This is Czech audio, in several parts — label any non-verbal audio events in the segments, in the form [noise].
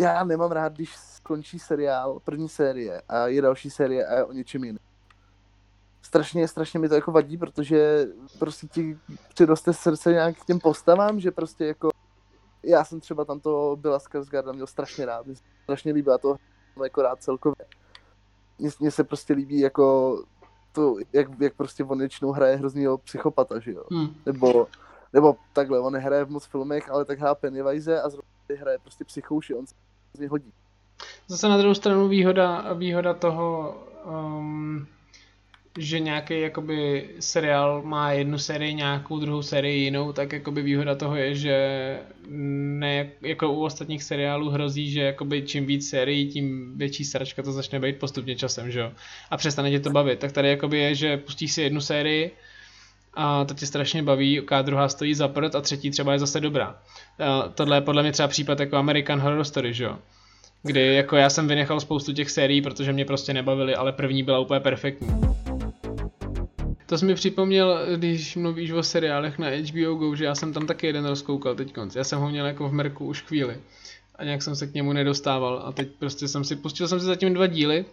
já nemám rád, když skončí seriál, první série a je další série a je o něčem jiném. Strašně, strašně mi to jako vadí, protože prostě ti přiroste srdce nějak k těm postavám, že prostě jako já jsem třeba tam to byla Skarsgarda měl strašně rád, mě strašně líbila to jako rád celkově. Mně, se prostě líbí jako to, jak, jak prostě on většinou hraje hroznýho psychopata, že jo. Hmm. Nebo, nebo takhle, on hraje v moc filmech, ale tak hrá Pennywise a zrovna hraje prostě psychouši, on se hodí. Zase na druhou stranu výhoda, výhoda toho, um, že nějaký jakoby seriál má jednu sérii nějakou, druhou sérii jinou, tak jakoby výhoda toho je, že ne jako u ostatních seriálů hrozí, že jakoby čím víc sérií, tím větší sračka to začne být postupně časem, že jo? A přestane tě to bavit. Tak tady jakoby je, že pustíš si jednu sérii, a to tě strašně baví, jaká druhá stojí za prd a třetí třeba je zase dobrá. Tohle je podle mě třeba případ jako American Horror Story, že jo? Kdy jako já jsem vynechal spoustu těch sérií, protože mě prostě nebavily, ale první byla úplně perfektní. To jsi mi připomněl, když mluvíš o seriálech na HBO Go, že já jsem tam taky jeden rozkoukal teď konc. Já jsem ho měl jako v merku už chvíli a nějak jsem se k němu nedostával a teď prostě jsem si, pustil jsem si zatím dva díly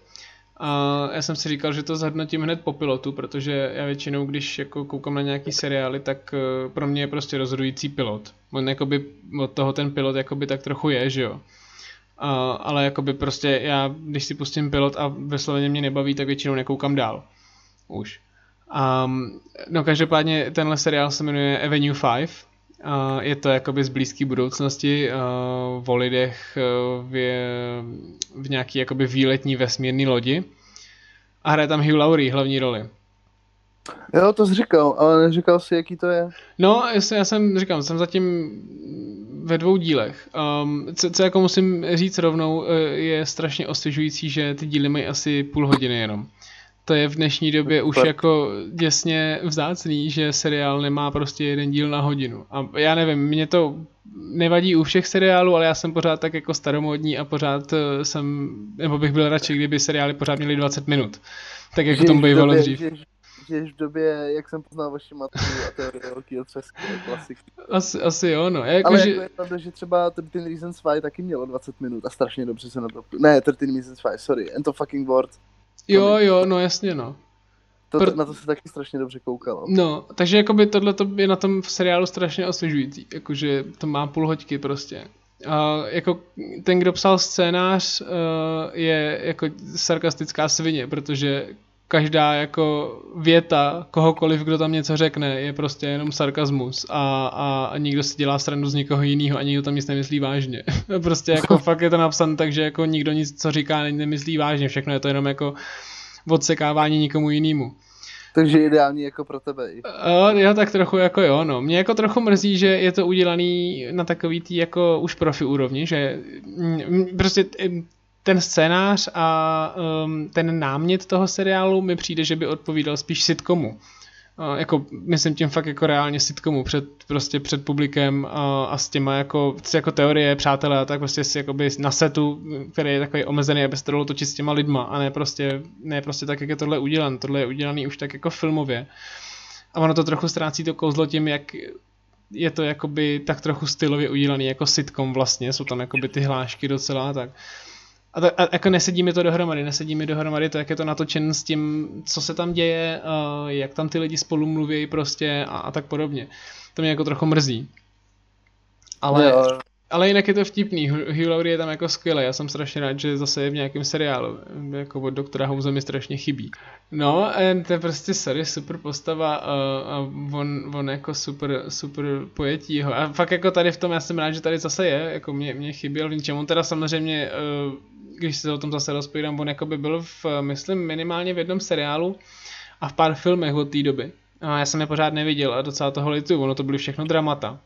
a já jsem si říkal, že to zhodnotím hned po pilotu, protože já většinou, když jako koukám na nějaký seriály, tak eh, pro mě je prostě rozhodující pilot. On jakoby od toho ten pilot jakoby tak trochu je, že jo. A, ale jakoby prostě já, když si pustím pilot a vysloveně mě nebaví, tak většinou nekoukám dál. Už. Um, no každopádně tenhle seriál se jmenuje Avenue 5. Uh, je to jakoby z blízké budoucnosti uh, o lidech uh, v, v nějaký jakoby výletní vesmírný lodi. A hraje tam Hugh Laurie hlavní roli. Jo, to jsi říkal, ale neříkal si, jaký to je. No, já jsem, říkám, jsem zatím ve dvou dílech. Um, co, co jako musím říct rovnou, je strašně osvěžující, že ty díly mají asi půl hodiny jenom to je v dnešní době už jako děsně vzácný, že seriál nemá prostě jeden díl na hodinu. A já nevím, mě to nevadí u všech seriálů, ale já jsem pořád tak jako staromodní a pořád eh, jsem, nebo bych byl radši, kdyby seriály pořád měly 20 minut. Tak jako tomu bývalo dřív. Žiješ, žiješ v době, jak jsem poznal vaši matku a teorie velký otřesky, klasiky. Asi, asi jo, no. Jako, ale že... jako je pravda, že třeba 13 Reasons Why taky mělo 20 minut a strašně dobře se na to... Ne, 13 Reasons Why, sorry, and to fucking word. Jo, jo, no jasně, no. To, Pr- na to se taky strašně dobře koukalo. No, takže jakoby tohle je na tom v seriálu strašně osvěžující, jakože to má půl hoďky prostě. A jako ten, kdo psal scénář, uh, je jako sarkastická svině, protože každá jako věta kohokoliv, kdo tam něco řekne, je prostě jenom sarkazmus a, a, a nikdo si dělá srandu z někoho jiného a nikdo tam nic nemyslí vážně. [laughs] prostě jako [laughs] fakt je to napsané tak, že jako nikdo nic, co říká, nemyslí vážně, všechno je to jenom jako odsekávání nikomu jinému. Takže ideální jako pro tebe. Uh, jo, tak trochu jako jo, no. Mě jako trochu mrzí, že je to udělaný na takový tý jako už profi úrovni, že mm, prostě ten scénář a um, ten námět toho seriálu mi přijde, že by odpovídal spíš sitcomu. Uh, jako, myslím tím fakt jako reálně sitcomu před, prostě před publikem uh, a s těma jako, jako teorie, přátelé a tak prostě si jakoby na setu, který je takový omezený, aby se to dalo točit s těma lidma a ne prostě, ne prostě tak, jak je tohle udělan. Tohle je udělaný už tak jako filmově. A ono to trochu ztrácí to kouzlo tím, jak je to jakoby tak trochu stylově udělaný jako sitcom vlastně, jsou tam jakoby ty hlášky docela tak. A, to, a jako nesedí mi to dohromady, nesedí mi dohromady to, jak je to natočen s tím, co se tam děje, uh, jak tam ty lidi spolu mluví prostě a, a tak podobně. To mě jako trochu mrzí. Ale, jo. Ale jinak je to vtipný, Hugh Laurie je tam jako skvělý, já jsem strašně rád, že zase je v nějakém seriálu, jako od doktora House mi strašně chybí. No, to je prostě sorry, super postava a, a on, on jako super, super pojetí jeho. A fakt jako tady v tom, já jsem rád, že tady zase je, jako mě, mě chyběl v ničem. On teda samozřejmě uh, když se o tom zase rozpovídám, on jako by byl v, myslím, minimálně v jednom seriálu a v pár filmech od té doby. A já jsem je pořád neviděl a docela toho litu, ono to byly všechno dramata.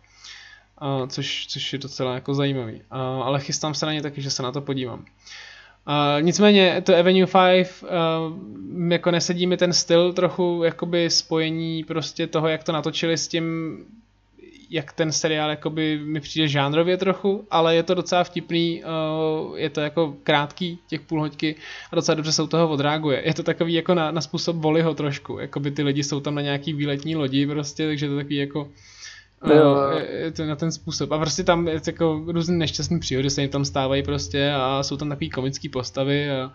Což, což je docela jako zajímavý. A, ale chystám se na ně taky, že se na to podívám. Uh, nicméně to Avenue 5 uh, jako nesedí mi ten styl trochu jakoby spojení prostě toho, jak to natočili s tím jak ten seriál jakoby mi přijde žánrově trochu, ale je to docela vtipný, uh, je to jako krátký, těch půl hoďky a docela dobře se u toho odreaguje. Je to takový jako na, na způsob Voliho trošku, jakoby ty lidi jsou tam na nějaký výletní lodi prostě, takže to takový jako Jo. Je to na ten způsob. A prostě tam je jako různé nešťastné příhody se jim tam stávají prostě a jsou tam takový komické postavy a,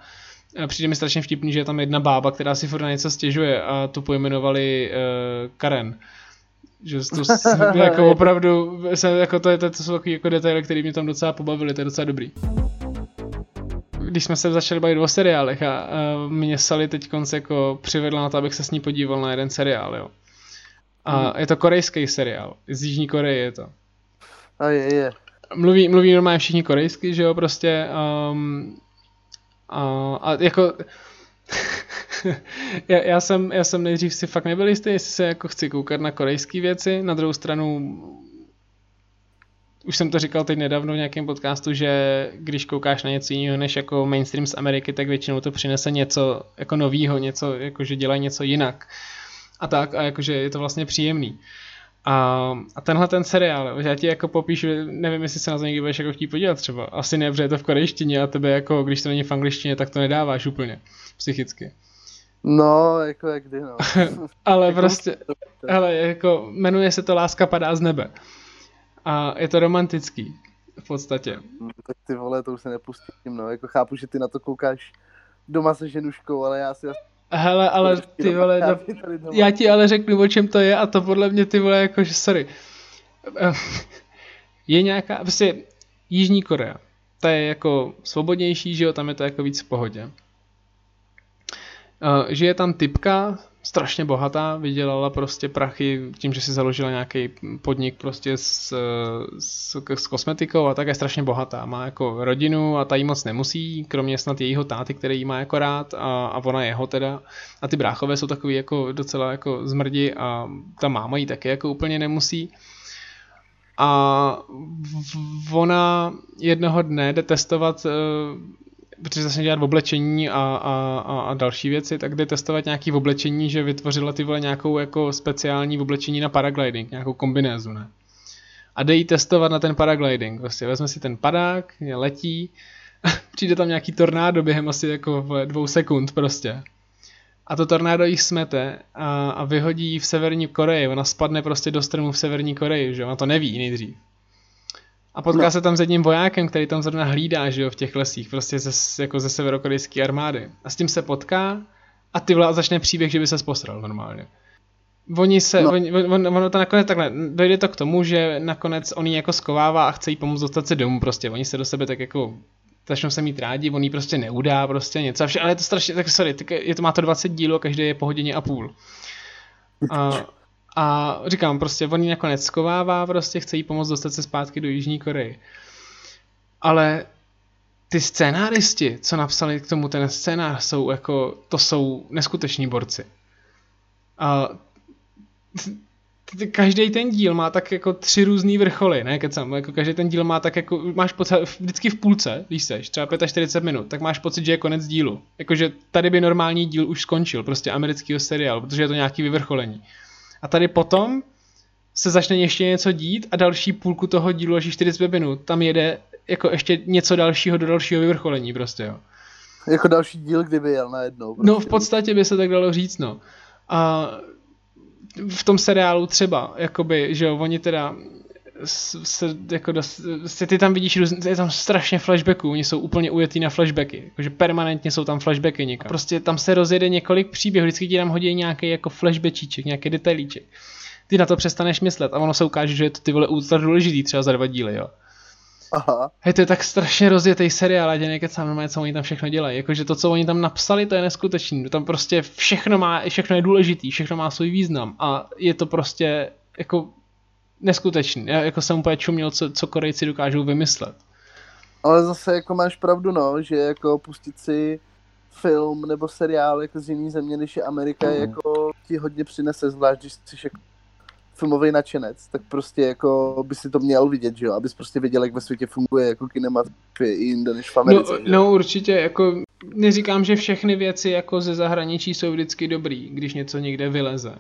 a přijde mi strašně vtipný, že je tam jedna bába, která si furt na něco stěžuje a tu pojmenovali uh, Karen. Že to [laughs] jako opravdu, se, jako to, je, to, to jsou takový jako detaily, které mě tam docela pobavily, to je docela dobrý. Když jsme se začali bavit o seriálech a, a mě Sally teď konce jako přivedla na to, abych se s ní podíval na jeden seriál, jo. A mm. je to korejský seriál, z Jižní Koreje je to. A je, je. Mluví, mluví normálně všichni korejsky, že jo, prostě. Um, a, a jako [laughs] já, já, jsem, já jsem nejdřív si fakt nebyl jistý, jestli se jako chci koukat na korejské věci, na druhou stranu už jsem to říkal teď nedávno v nějakém podcastu, že když koukáš na něco jiného než jako mainstream z Ameriky, tak většinou to přinese něco jako novýho, něco, jako že dělají něco jinak. A tak, a jakože je to vlastně příjemný. A, a tenhle ten seriál, já ti jako popíšu, nevím, jestli se na to někdy budeš jako chtít podívat třeba. Asi ne, protože je to v korejštině a tebe jako, když to není v angličtině, tak to nedáváš úplně psychicky. No, jako jak kdy, no. [laughs] ale jako prostě, ale jako jmenuje se to Láska padá z nebe. A je to romantický, v podstatě. No, tak ty vole, to už se nepustím, no. Jako chápu, že ty na to koukáš doma se ženuškou, ale já si Hele, ale ty vole, no, já ti ale řeknu, o čem to je a to podle mě ty vole, jakože sorry. Je nějaká, prostě Jižní Korea, ta je jako svobodnější, že jo, tam je to jako víc v pohodě. Eh, že je tam typka, strašně bohatá, vydělala prostě prachy tím, že si založila nějaký podnik prostě s, s, s kosmetikou a tak je strašně bohatá. Má jako rodinu a ta jí moc nemusí, kromě snad jejího táty, který jí má jako rád a, a ona jeho teda. A ty bráchové jsou takový jako docela jako zmrdi a ta máma jí taky jako úplně nemusí. A ona jednoho dne jde testovat eh, protože začne dělat oblečení a, a, a, a další věci, tak jde testovat nějaký oblečení, že vytvořila ty vole nějakou jako speciální oblečení na paragliding, nějakou kombinézu, ne? A jde testovat na ten paragliding, prostě vezme si ten padák, letí, [laughs] přijde tam nějaký tornádo během asi jako dvou sekund prostě. A to tornádo jí smete a, a vyhodí v severní Koreji, ona spadne prostě do stromu v severní Koreji, že ona to neví nejdřív. A potká no. se tam s jedním vojákem, který tam zrovna hlídá, že jo, v těch lesích, prostě ze, jako ze severokorejské armády. A s tím se potká a ty vole začne příběh, že by se posral normálně. Oni se, no. oni, on, ono to nakonec takhle, dojde to k tomu, že nakonec on jako skovává a chce jí pomoct dostat se domů prostě, oni se do sebe tak jako začnou se mít rádi, on jí prostě neudá prostě něco, a vše, ale je to strašně, tak sorry, tak je to, má to 20 dílů, každý je po hodině a půl. A a říkám, prostě on ji nakonec skovává, prostě chce jí pomoct dostat se zpátky do Jižní Koreji. Ale ty scénáristi, co napsali k tomu ten scénář, jsou jako, to jsou neskuteční borci. A každý ten díl má tak jako tři různý vrcholy, ne, kecam, jako každý ten díl má tak jako, máš pocit, vždycky v půlce, když seš, třeba 45 minut, tak máš pocit, že je konec dílu. Jakože tady by normální díl už skončil, prostě amerického seriálu, protože je to nějaký vyvrcholení. A tady potom se začne ještě něco dít a další půlku toho dílu, až 45 minut, tam jede jako ještě něco dalšího do dalšího vyvrcholení prostě, jo. Jako další díl, kdyby jel najednou. Prostě. No v podstatě by se tak dalo říct, no. A v tom seriálu třeba, jakoby, že jo, oni teda se, jako dost, se ty tam vidíš, je tam strašně flashbacků, oni jsou úplně ujetý na flashbacky, jakože permanentně jsou tam flashbacky někam. Prostě tam se rozjede několik příběhů, vždycky ti tam hodí nějaký jako flashbackíček, nějaký detailíček. Ty na to přestaneš myslet a ono se ukáže, že je to ty vole ultra důležitý třeba za dva díly, jo. Aha. Hej, to je tak strašně rozjetý seriál, a tě sám normálně, co oni tam všechno dělají. Jakože to, co oni tam napsali, to je neskutečný. Tam prostě všechno má, všechno je důležitý, všechno má svůj význam a je to prostě jako neskutečný. Já jako jsem úplně čuměl, co, co Korejci dokážou vymyslet. Ale zase jako máš pravdu, no, že jako pustit si film nebo seriál jako z jiný země, než je Amerika, mm. jako ti hodně přinese, zvlášť když jsi jako filmový nadšenec, tak prostě jako by si to měl vidět, že jo, abys prostě věděl, jak ve světě funguje jako kinematografie i jinde než v Americe. No, no určitě, jako neříkám, že všechny věci jako ze zahraničí jsou vždycky dobrý, když něco někde vyleze,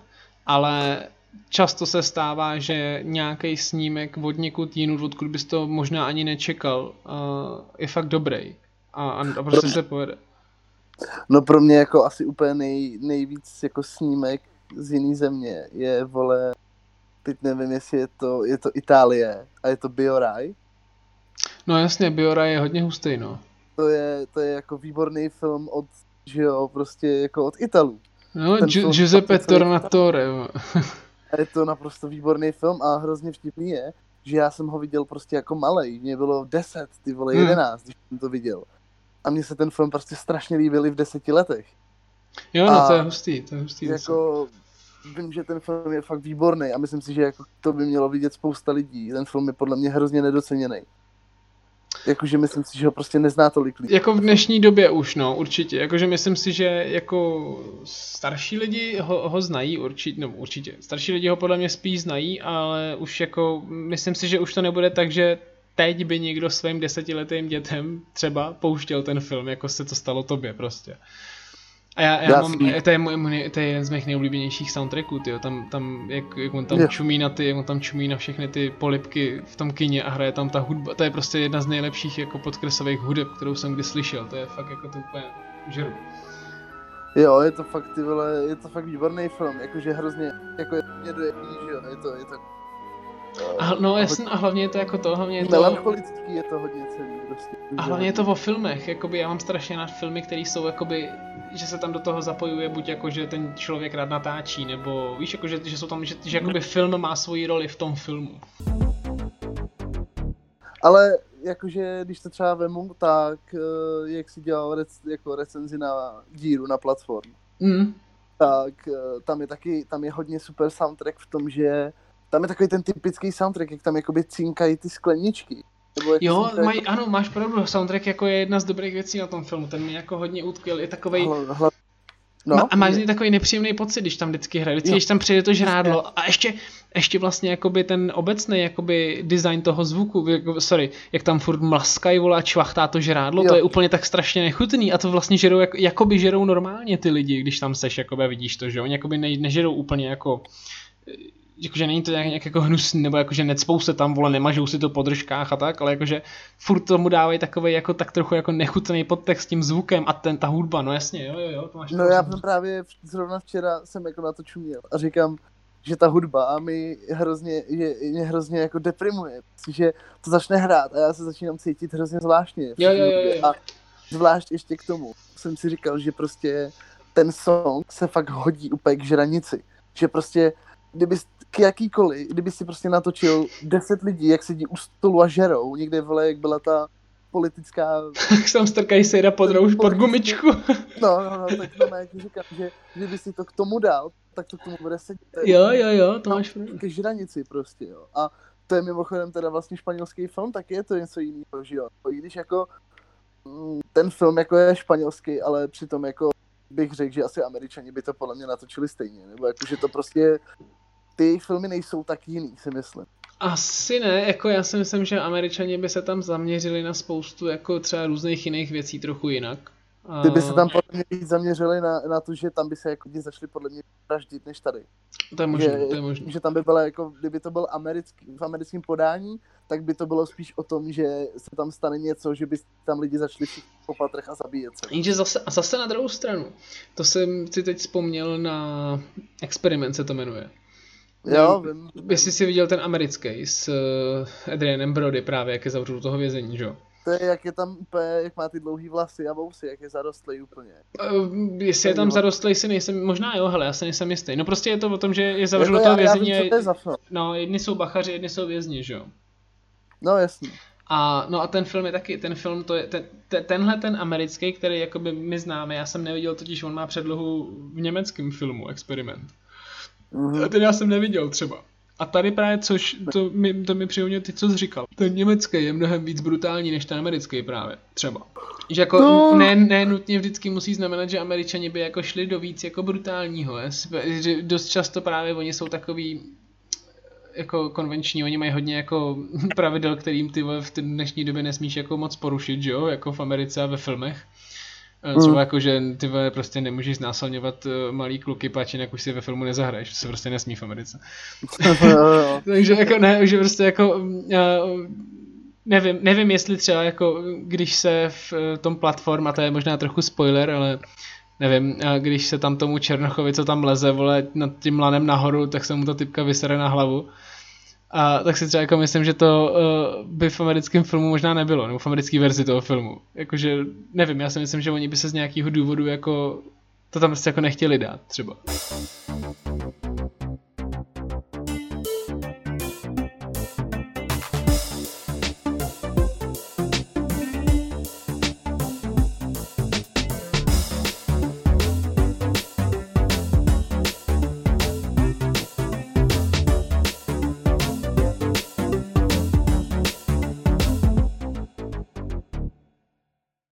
ale často se stává, že nějaký snímek od někud jinut, odkud bys to možná ani nečekal, uh, je fakt dobrý. A, a, a prostě se povede. No pro mě jako asi úplně nej, nejvíc jako snímek z jiný země je, vole, teď nevím, jestli je to, je to Itálie a je to Bioraj. No jasně, Bioraj je hodně hustý, no. To je, to je jako výborný film od, že jo, prostě jako od Italů. No, Gi- Giuseppe Tornatore. [laughs] a je to naprosto výborný film a hrozně vtipný je, že já jsem ho viděl prostě jako malej. Mě bylo 10, ty vole, 11, hmm. když jsem to viděl. A mně se ten film prostě strašně líbil i v deseti letech. Jo, no a to je hustý, to je hustý. Jako, vím, že ten film je fakt výborný a myslím si, že jako to by mělo vidět spousta lidí. Ten film je podle mě hrozně nedoceněný. Jakože myslím si, že ho prostě nezná tolik lidí. Jako v dnešní době už, no, určitě. Jakože myslím si, že jako starší lidi ho, ho znají určitě, no určitě. Starší lidi ho podle mě spíš znají, ale už jako, myslím si, že už to nebude tak, že teď by někdo svým desetiletým dětem třeba pouštěl ten film, jako se to stalo tobě prostě. A já, já mám, to je, můj, to je jeden z mých nejoblíbenějších soundtracků, tyjo. Tam, tam, jak, jak on tam yeah. čumí na ty, jak on tam čumí na všechny ty polipky v tom kině a hraje tam ta hudba, to je prostě jedna z nejlepších jako podkresových hudeb, kterou jsem kdy slyšel, to je fakt jako to úplně žeru. Jo, je to fakt, ty vole, je to fakt výborný film, jakože hrozně, jako je mě dojemný, že jo, je to, je to a, no jasně, a hlavně je to jako to, hlavně je to... Melancholický je to hodně celý, prostě. A hlavně je to o filmech, jakoby já mám strašně rád filmy, které jsou jakoby, že se tam do toho zapojuje buď jako, že ten člověk rád natáčí, nebo víš, jako, že, že jsou tam, že, že jakoby film má svoji roli v tom filmu. Ale jakože, když to třeba vemu, tak eh, jak si dělal rec, jako recenzi na díru na platform, mm. tak eh, tam je taky, tam je hodně super soundtrack v tom, že tam je takový ten typický soundtrack, jak tam jakoby cinkají ty skleničky. jo, maj, jako... ano, máš pravdu, soundtrack jako je jedna z dobrých věcí na tom filmu, ten mi jako hodně utkvěl, je takový. Hla, hla... No, a máš z takový nepříjemný pocit, když tam vždycky hraje, vždycky, když tam přijde to žrádlo a ještě, ještě vlastně jakoby ten obecný jakoby design toho zvuku, jako, sorry, jak tam furt mlaskají, volá čvachtá to žrádlo, jo. to je úplně tak strašně nechutný a to vlastně žerou, jak, jakoby žerou normálně ty lidi, když tam seš, jakoby vidíš to, že oni jakoby ne, nežerou úplně jako jakože není to nějak jako hnusný, nebo jakože necpou se tam, vole, nemažou si to po držkách a tak, ale jakože furt tomu dávají takový jako tak trochu jako nechutný podtext s tím zvukem a ten, ta hudba, no jasně, jo, jo, jo, to máš No já jsem právě zrovna včera jsem jako na to čuměl a říkám, že ta hudba a mi hrozně, je, mě hrozně jako deprimuje, že to začne hrát a já se začínám cítit hrozně zvláštně. Jo, jo, jo, jo. A zvlášť ještě k tomu jsem si říkal, že prostě ten song se fakt hodí úplně k žranici. Že prostě kdyby k jakýkoliv, kdyby si prostě natočil deset lidí, jak sedí u stolu a žerou, někde vole, jak byla ta politická... [laughs] Jak tam strkají sejda pod rouš, pod gumičku. [laughs] no, no, no, tak to jak říkám, že kdyby si to k tomu dal, tak to k tomu bude sedět. Jo, jo, jo, to máš pravdu. Ke žranici prostě, jo. A to je mimochodem teda vlastně španělský film, tak je to něco jiného, že jo. I když jako mm, ten film jako je španělský, ale přitom jako bych řekl, že asi američani by to podle mě natočili stejně, nebo jako, že to prostě ty filmy nejsou tak jiný, si myslím. Asi ne, jako já si myslím, že američani by se tam zaměřili na spoustu jako třeba různých jiných věcí trochu jinak. A... Ty by se tam podle mě víc zaměřili na, na to, že tam by se jako začali podle mě vraždit než tady. To je možné, to je možné. Že tam by bylo jako, kdyby to byl americký, v americkém podání, tak by to bylo spíš o tom, že se tam stane něco, že by tam lidi začali po patrech a zabíjet se. Jenže zase, a zase na druhou stranu, to jsem si teď vzpomněl na experiment se to jmenuje. Jo, vím. Jestli jsi viděl ten americký s uh, Adrianem Brody právě, jak je zavřel do toho vězení, že jo? To je, jak je tam úplně, jak má ty dlouhý vlasy a vousy, jak je zarostlý úplně. Uh, jestli je tam zarostlý, si nejsem, možná jo, hele, já se nejsem jistý. No prostě je to o tom, že je zavřel do toho vězení. Já, vím, to je za. No, jedni jsou bachaři, jedni jsou vězni, že jo? No jasně. A, no a ten film je taky, ten film, to je, ten, ten, tenhle ten americký, který jakoby my známe, já jsem neviděl totiž, on má předlohu v německém filmu, Experiment. Mm-hmm. Ten já jsem neviděl třeba. A tady právě, což to mi, to mi přijde ty, co jsi říkal. Ten německý je mnohem víc brutální než ten americký právě, třeba. Že jako no. ne, ne, nutně vždycky musí znamenat, že američani by jako šli do víc jako brutálního. Že dost často právě oni jsou takový jako konvenční, oni mají hodně jako pravidel, kterým ty v dnešní době nesmíš jako moc porušit, že jo, jako v Americe a ve filmech. Mm. Třeba mm. jako, že ty prostě nemůžeš znásilňovat eh, malý kluky, pač jinak už si ve filmu nezahraješ, to se prostě nesmí v Americe. [laughs] [laughs] Takže jako ne, že prostě jako uh, nevím, nevím, jestli třeba jako, když se v tom platform, a to je možná trochu spoiler, ale nevím, když se tam tomu Černochovi, co tam leze, vole, nad tím lanem nahoru, tak se mu ta typka vysere na hlavu. A tak si třeba jako myslím, že to uh, by v americkém filmu možná nebylo, nebo v americké verzi toho filmu. Jakože, nevím, já si myslím, že oni by se z nějakého důvodu jako to tam prostě jako nechtěli dát třeba.